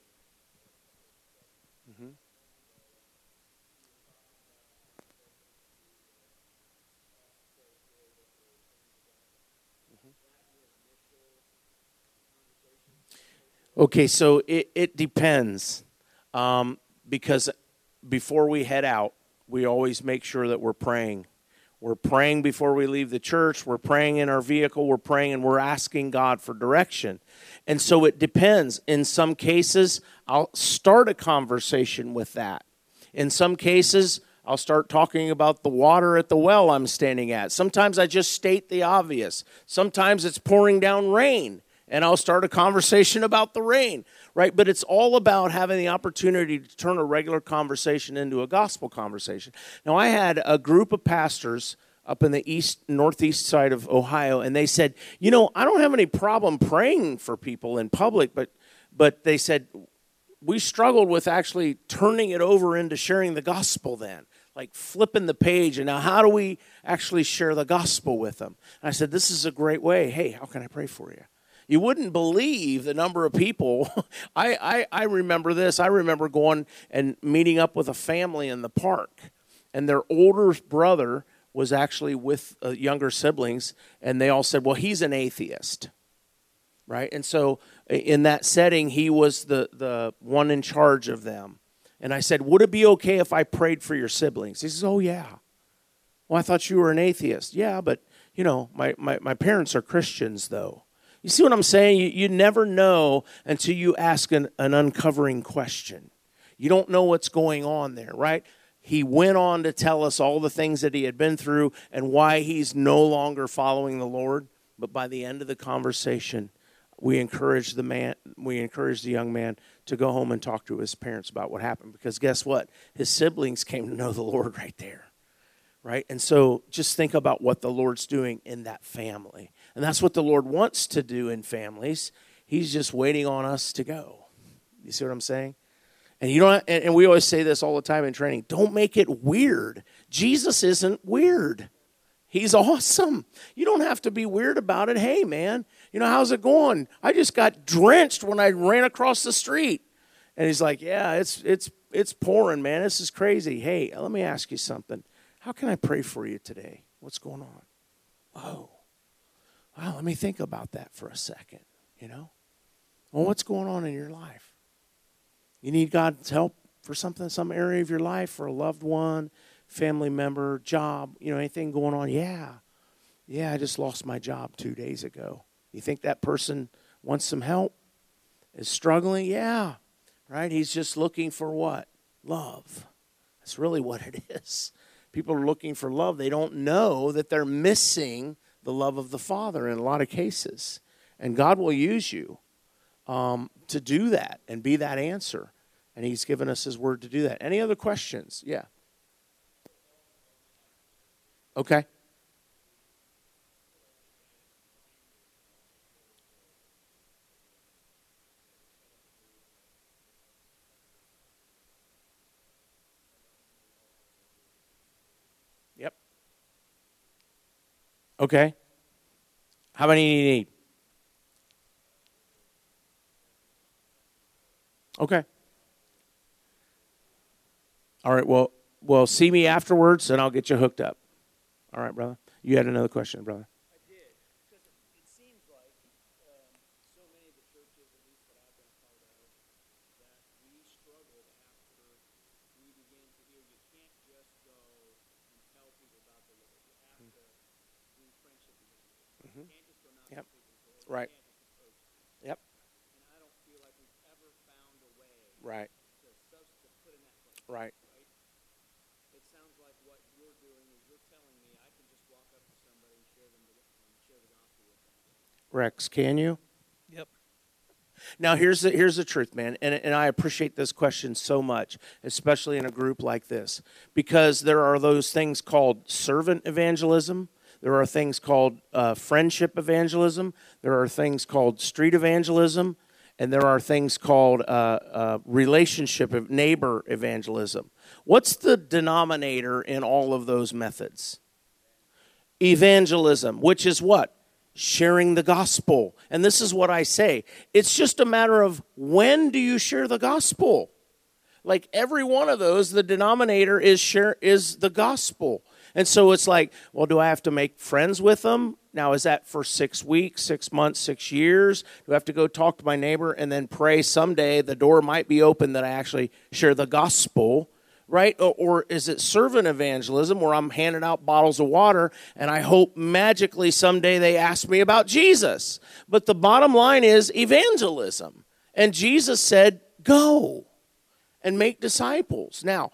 Okay, so it, it depends. Um, because before we head out, we always make sure that we're praying we're praying before we leave the church. We're praying in our vehicle. We're praying and we're asking God for direction. And so it depends. In some cases, I'll start a conversation with that. In some cases, I'll start talking about the water at the well I'm standing at. Sometimes I just state the obvious. Sometimes it's pouring down rain and I'll start a conversation about the rain, right? But it's all about having the opportunity to turn a regular conversation into a gospel conversation. Now, I had a group of pastors up in the east northeast side of Ohio and they said, "You know, I don't have any problem praying for people in public, but but they said we struggled with actually turning it over into sharing the gospel then. like flipping the page. And now, how do we actually share the gospel with them? And I said, This is a great way. Hey, how can I pray for you? You wouldn't believe the number of people. I, I, I remember this. I remember going and meeting up with a family in the park, and their older brother was actually with uh, younger siblings, and they all said, Well, he's an atheist. Right? And so, in that setting, he was the, the one in charge of them. And I said, Would it be okay if I prayed for your siblings? He says, Oh, yeah. Well, I thought you were an atheist. Yeah, but, you know, my, my, my parents are Christians, though. You see what I'm saying? You, you never know until you ask an, an uncovering question. You don't know what's going on there, right? He went on to tell us all the things that he had been through and why he's no longer following the Lord. But by the end of the conversation, we encouraged the man, we encouraged the young man to go home and talk to his parents about what happened. Because guess what? His siblings came to know the Lord right there. Right? And so just think about what the Lord's doing in that family. And that's what the Lord wants to do in families. He's just waiting on us to go. You see what I'm saying? And you don't and we always say this all the time in training, don't make it weird. Jesus isn't weird. He's awesome. You don't have to be weird about it. Hey man, you know, how's it going? I just got drenched when I ran across the street. And he's like, Yeah, it's it's it's pouring, man. This is crazy. Hey, let me ask you something. How can I pray for you today? What's going on? Oh. Wow, let me think about that for a second, you know? Well, what's going on in your life? You need God's help for something, some area of your life, for a loved one, family member, job, you know, anything going on? Yeah. Yeah, I just lost my job two days ago. You think that person wants some help? Is struggling? Yeah. Right? He's just looking for what? Love. That's really what it is. People are looking for love. They don't know that they're missing the love of the Father in a lot of cases. And God will use you um, to do that and be that answer. And He's given us His word to do that. Any other questions? Yeah. Okay. Okay. How many do you need? Okay. All right. Well, well, see me afterwards, and I'll get you hooked up. All right, brother. You had another question, brother. Right. Yep. And I don't feel like we've ever found a way right. to, to put in that place. Right. right. It sounds like what you're doing is you're telling me I can just walk up to somebody and share them the, and share the gospel with them. Rex, can you? Yep. Now here's the here's the truth, man, and and I appreciate this question so much, especially in a group like this, because there are those things called servant evangelism there are things called uh, friendship evangelism. There are things called street evangelism. And there are things called uh, uh, relationship of neighbor evangelism. What's the denominator in all of those methods? Evangelism, which is what? Sharing the gospel. And this is what I say it's just a matter of when do you share the gospel? Like every one of those, the denominator is share is the gospel. And so it's like, well, do I have to make friends with them? Now, is that for six weeks, six months, six years? Do I have to go talk to my neighbor and then pray someday the door might be open that I actually share the gospel? Right? Or, or is it servant evangelism where I'm handing out bottles of water and I hope magically someday they ask me about Jesus? But the bottom line is evangelism. And Jesus said, go and make disciples. Now,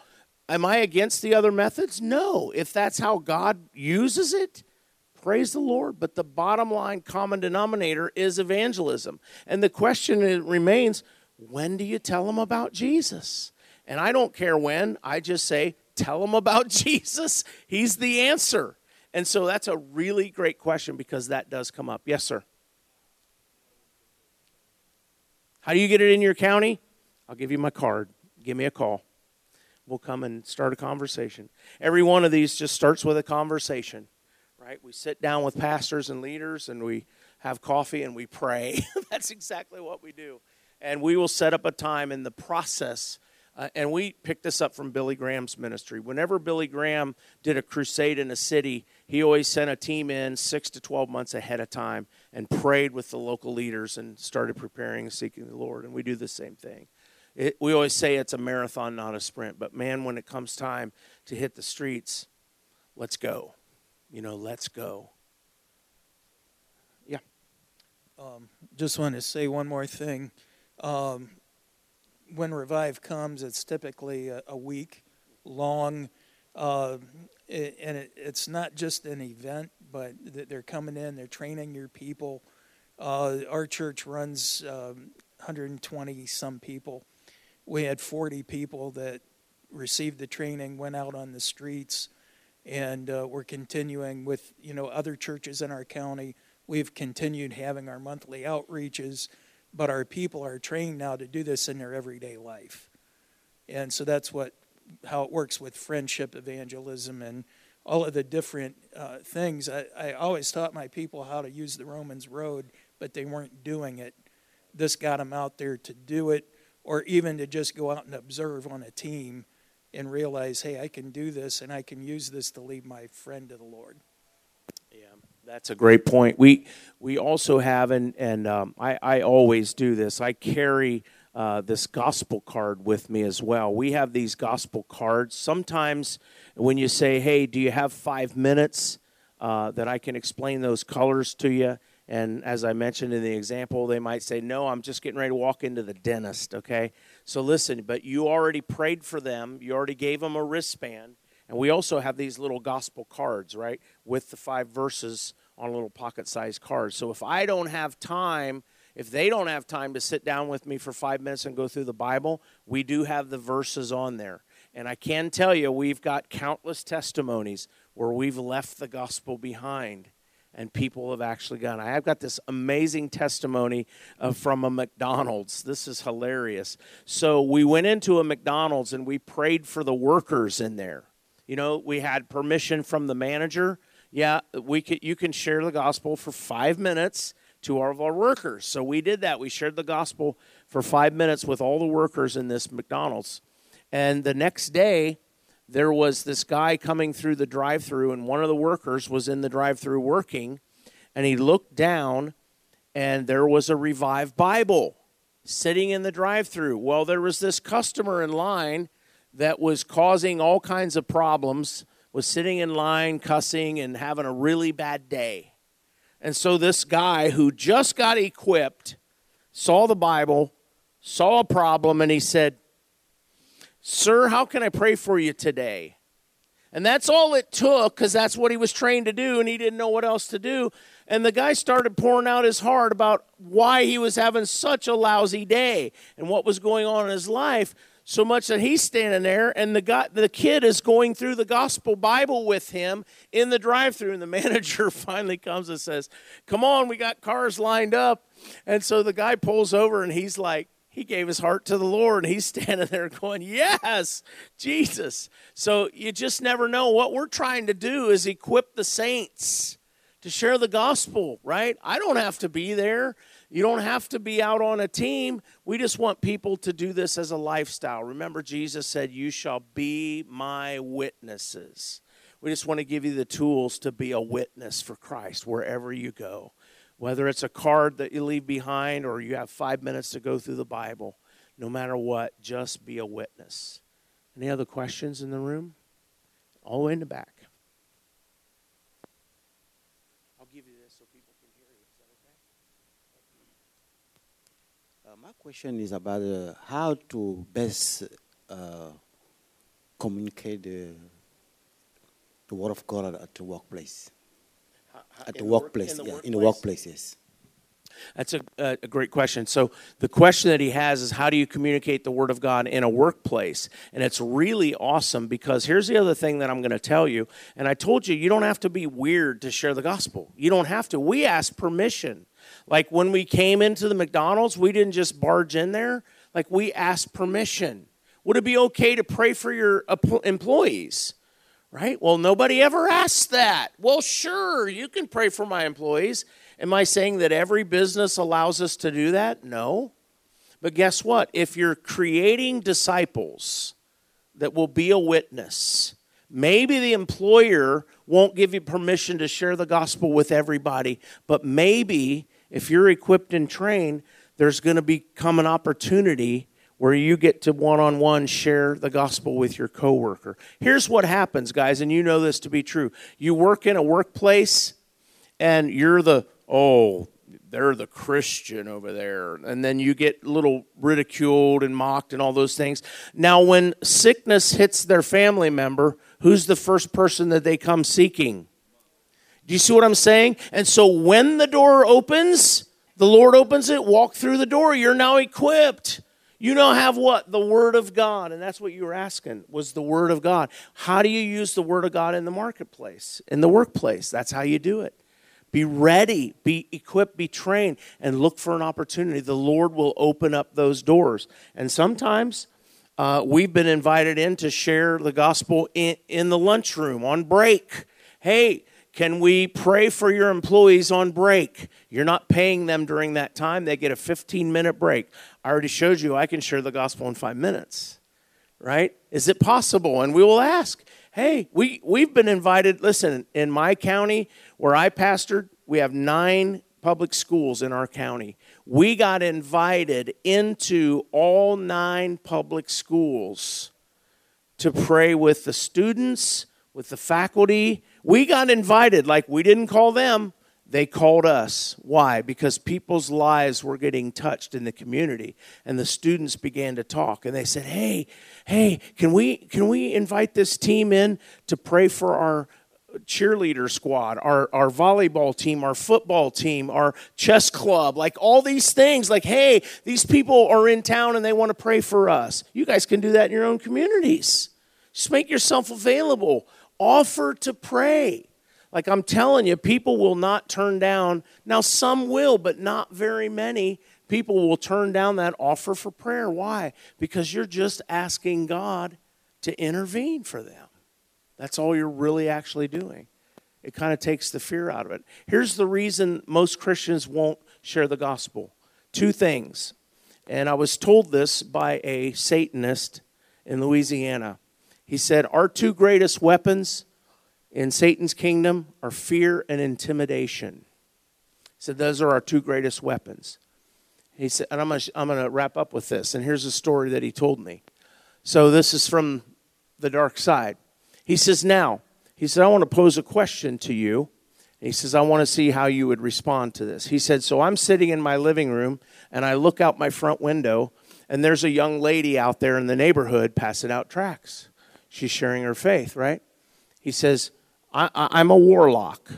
Am I against the other methods? No. If that's how God uses it, praise the Lord. But the bottom line common denominator is evangelism. And the question remains when do you tell them about Jesus? And I don't care when, I just say, tell them about Jesus. He's the answer. And so that's a really great question because that does come up. Yes, sir. How do you get it in your county? I'll give you my card. Give me a call. We'll come and start a conversation. Every one of these just starts with a conversation, right? We sit down with pastors and leaders and we have coffee and we pray. That's exactly what we do. And we will set up a time in the process. Uh, and we picked this up from Billy Graham's ministry. Whenever Billy Graham did a crusade in a city, he always sent a team in six to 12 months ahead of time and prayed with the local leaders and started preparing and seeking the Lord. And we do the same thing. It, we always say it's a marathon, not a sprint. But man, when it comes time to hit the streets, let's go. You know, let's go. Yeah. Um, just want to say one more thing. Um, when Revive comes, it's typically a, a week long. Uh, it, and it, it's not just an event, but they're coming in, they're training your people. Uh, our church runs um, 120 some people. We had 40 people that received the training, went out on the streets, and uh, we're continuing with you know other churches in our county. We've continued having our monthly outreaches, but our people are trained now to do this in their everyday life, and so that's what how it works with friendship evangelism and all of the different uh, things. I, I always taught my people how to use the Romans road, but they weren't doing it. This got them out there to do it, or even to just go out and observe on a team and realize, hey, I can do this and I can use this to lead my friend to the Lord. Yeah, that's a great point. We we also have, and and um, I I always do this. I carry uh, this gospel card with me as well. We have these gospel cards. Sometimes when you say, hey, do you have five minutes uh, that I can explain those colors to you? And as I mentioned in the example, they might say, no, I'm just getting ready to walk into the dentist, okay? So listen, but you already prayed for them, you already gave them a wristband. And we also have these little gospel cards, right, with the five verses on a little pocket sized cards. So if I don't have time, if they don't have time to sit down with me for five minutes and go through the Bible, we do have the verses on there. And I can tell you, we've got countless testimonies where we've left the gospel behind and people have actually gone. I have got this amazing testimony uh, from a McDonald's. This is hilarious. So we went into a McDonald's and we prayed for the workers in there. You know, we had permission from the manager. Yeah, we could, you can share the gospel for five minutes to all of our workers. So we did that. We shared the gospel for five minutes with all the workers in this McDonald's. And the next day, there was this guy coming through the drive through, and one of the workers was in the drive through working, and he looked down, and there was a revived Bible sitting in the drive through. Well, there was this customer in line that was causing all kinds of problems, was sitting in line, cussing, and having a really bad day. And so this guy who just got equipped saw the Bible, saw a problem, and he said, Sir, how can I pray for you today? And that's all it took because that's what he was trained to do, and he didn't know what else to do. And the guy started pouring out his heart about why he was having such a lousy day and what was going on in his life so much that he's standing there and the guy, the kid is going through the gospel bible with him in the drive-through and the manager finally comes and says come on we got cars lined up and so the guy pulls over and he's like he gave his heart to the lord and he's standing there going yes jesus so you just never know what we're trying to do is equip the saints to share the gospel right i don't have to be there you don't have to be out on a team. We just want people to do this as a lifestyle. Remember, Jesus said, You shall be my witnesses. We just want to give you the tools to be a witness for Christ wherever you go. Whether it's a card that you leave behind or you have five minutes to go through the Bible, no matter what, just be a witness. Any other questions in the room? All the way in the back. I'll give you this so people can hear you. Is that okay? Uh, my question is about uh, how to best uh, communicate the, the word of God at, the workplace. At the workplace, the, in the yeah, workplace? in the workplace, yes. That's a, uh, a, great question. So, the question that he has is how do you communicate the Word of God in a workplace? And it's really awesome because here's the other thing that I'm going to tell you. And I told you, you don't have to be weird to share the gospel. You don't have to. We ask permission. Like when we came into the McDonald's, we didn't just barge in there, like we asked permission. Would it be okay to pray for your uh, employees? Right? Well, nobody ever asked that. Well, sure, you can pray for my employees. Am I saying that every business allows us to do that? No. But guess what? If you're creating disciples that will be a witness, maybe the employer won't give you permission to share the gospel with everybody, but maybe if you're equipped and trained, there's going to become an opportunity where you get to one on one share the gospel with your coworker. Here's what happens, guys, and you know this to be true. You work in a workplace and you're the, oh, they're the Christian over there. And then you get a little ridiculed and mocked and all those things. Now, when sickness hits their family member, who's the first person that they come seeking? Do you see what I'm saying? And so when the door opens, the Lord opens it, walk through the door, you're now equipped. You now have what? The Word of God. And that's what you were asking was the Word of God. How do you use the Word of God in the marketplace, in the workplace? That's how you do it. Be ready, be equipped, be trained, and look for an opportunity. The Lord will open up those doors. And sometimes uh, we've been invited in to share the gospel in, in the lunchroom on break. Hey, can we pray for your employees on break? You're not paying them during that time. They get a 15 minute break. I already showed you I can share the gospel in five minutes, right? Is it possible? And we will ask, hey, we, we've been invited. Listen, in my county where I pastored, we have nine public schools in our county. We got invited into all nine public schools to pray with the students, with the faculty, we got invited, like we didn't call them, they called us. Why? Because people's lives were getting touched in the community, and the students began to talk, and they said, "Hey, hey, can we can we invite this team in to pray for our cheerleader squad, our, our volleyball team, our football team, our chess club, like all these things. Like, hey, these people are in town and they want to pray for us. You guys can do that in your own communities. Just make yourself available offer to pray. Like I'm telling you, people will not turn down. Now, some will, but not very many people will turn down that offer for prayer. Why? Because you're just asking God to intervene for them. That's all you're really actually doing. It kind of takes the fear out of it. Here's the reason most Christians won't share the gospel two things. And I was told this by a Satanist in Louisiana. He said, Our two greatest weapons in Satan's kingdom are fear and intimidation. He said, Those are our two greatest weapons. He said, and I'm going I'm to wrap up with this. And here's a story that he told me. So this is from the dark side. He says, Now, he said, I want to pose a question to you. And he says, I want to see how you would respond to this. He said, So I'm sitting in my living room and I look out my front window and there's a young lady out there in the neighborhood passing out tracts. She's sharing her faith, right? He says, I, am a warlock.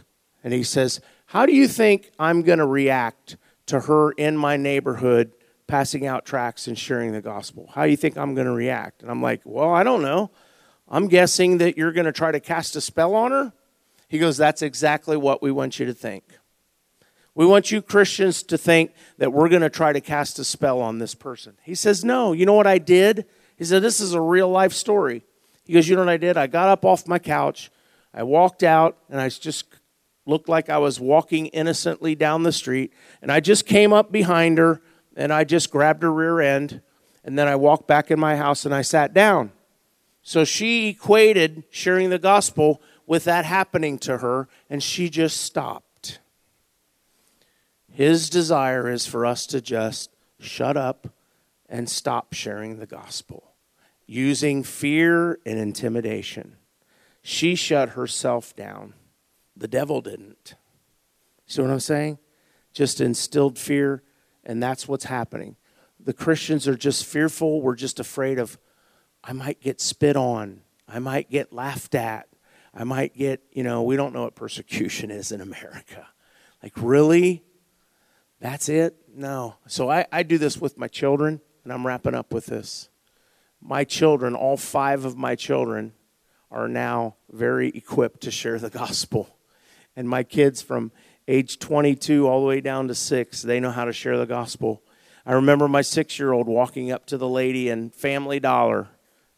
And he says, How do you think I'm going to react to her in my neighborhood passing out tracts and sharing the gospel? How do you think I'm going to react? And I'm like, Well, I don't know. I'm guessing that you're going to try to cast a spell on her. He goes, That's exactly what we want you to think. We want you Christians to think that we're going to try to cast a spell on this person. He says, No. You know what I did? He said, This is a real life story. He goes, You know what I did? I got up off my couch, I walked out, and I just looked like I was walking innocently down the street. And I just came up behind her and I just grabbed her rear end. And then I walked back in my house and I sat down. So she equated sharing the gospel with that happening to her, and she just stopped. His desire is for us to just shut up and stop sharing the gospel using fear and intimidation. She shut herself down. The devil didn't. See what I'm saying? Just instilled fear, and that's what's happening. The Christians are just fearful. We're just afraid of, I might get spit on. I might get laughed at. I might get, you know, we don't know what persecution is in America. Like, really? That's it? No. So I, I do this with my children, and I'm wrapping up with this my children, all five of my children, are now very equipped to share the gospel. And my kids from age 22 all the way down to six, they know how to share the gospel. I remember my six year old walking up to the lady in Family Dollar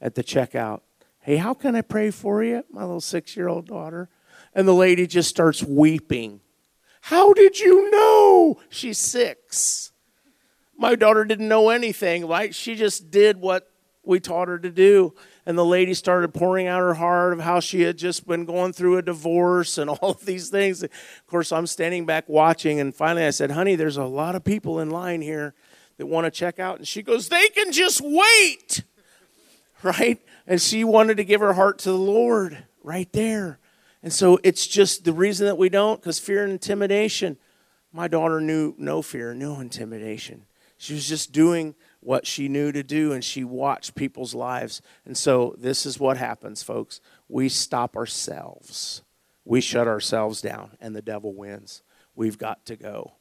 at the checkout. Hey, how can I pray for you? My little six year old daughter. And the lady just starts weeping. How did you know? She's six. My daughter didn't know anything, right? She just did what we taught her to do. And the lady started pouring out her heart of how she had just been going through a divorce and all of these things. Of course, I'm standing back watching. And finally, I said, Honey, there's a lot of people in line here that want to check out. And she goes, They can just wait. Right? And she wanted to give her heart to the Lord right there. And so it's just the reason that we don't, because fear and intimidation. My daughter knew no fear, no intimidation. She was just doing what she knew to do and she watched people's lives. And so this is what happens, folks. We stop ourselves, we shut ourselves down, and the devil wins. We've got to go.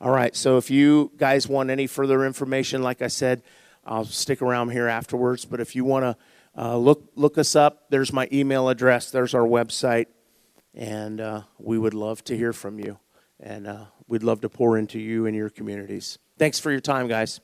All right, so if you guys want any further information, like I said, I'll stick around here afterwards. But if you want to uh, look look us up, there's my email address, there's our website, and uh, we would love to hear from you, and uh, we'd love to pour into you and your communities. Thanks for your time, guys.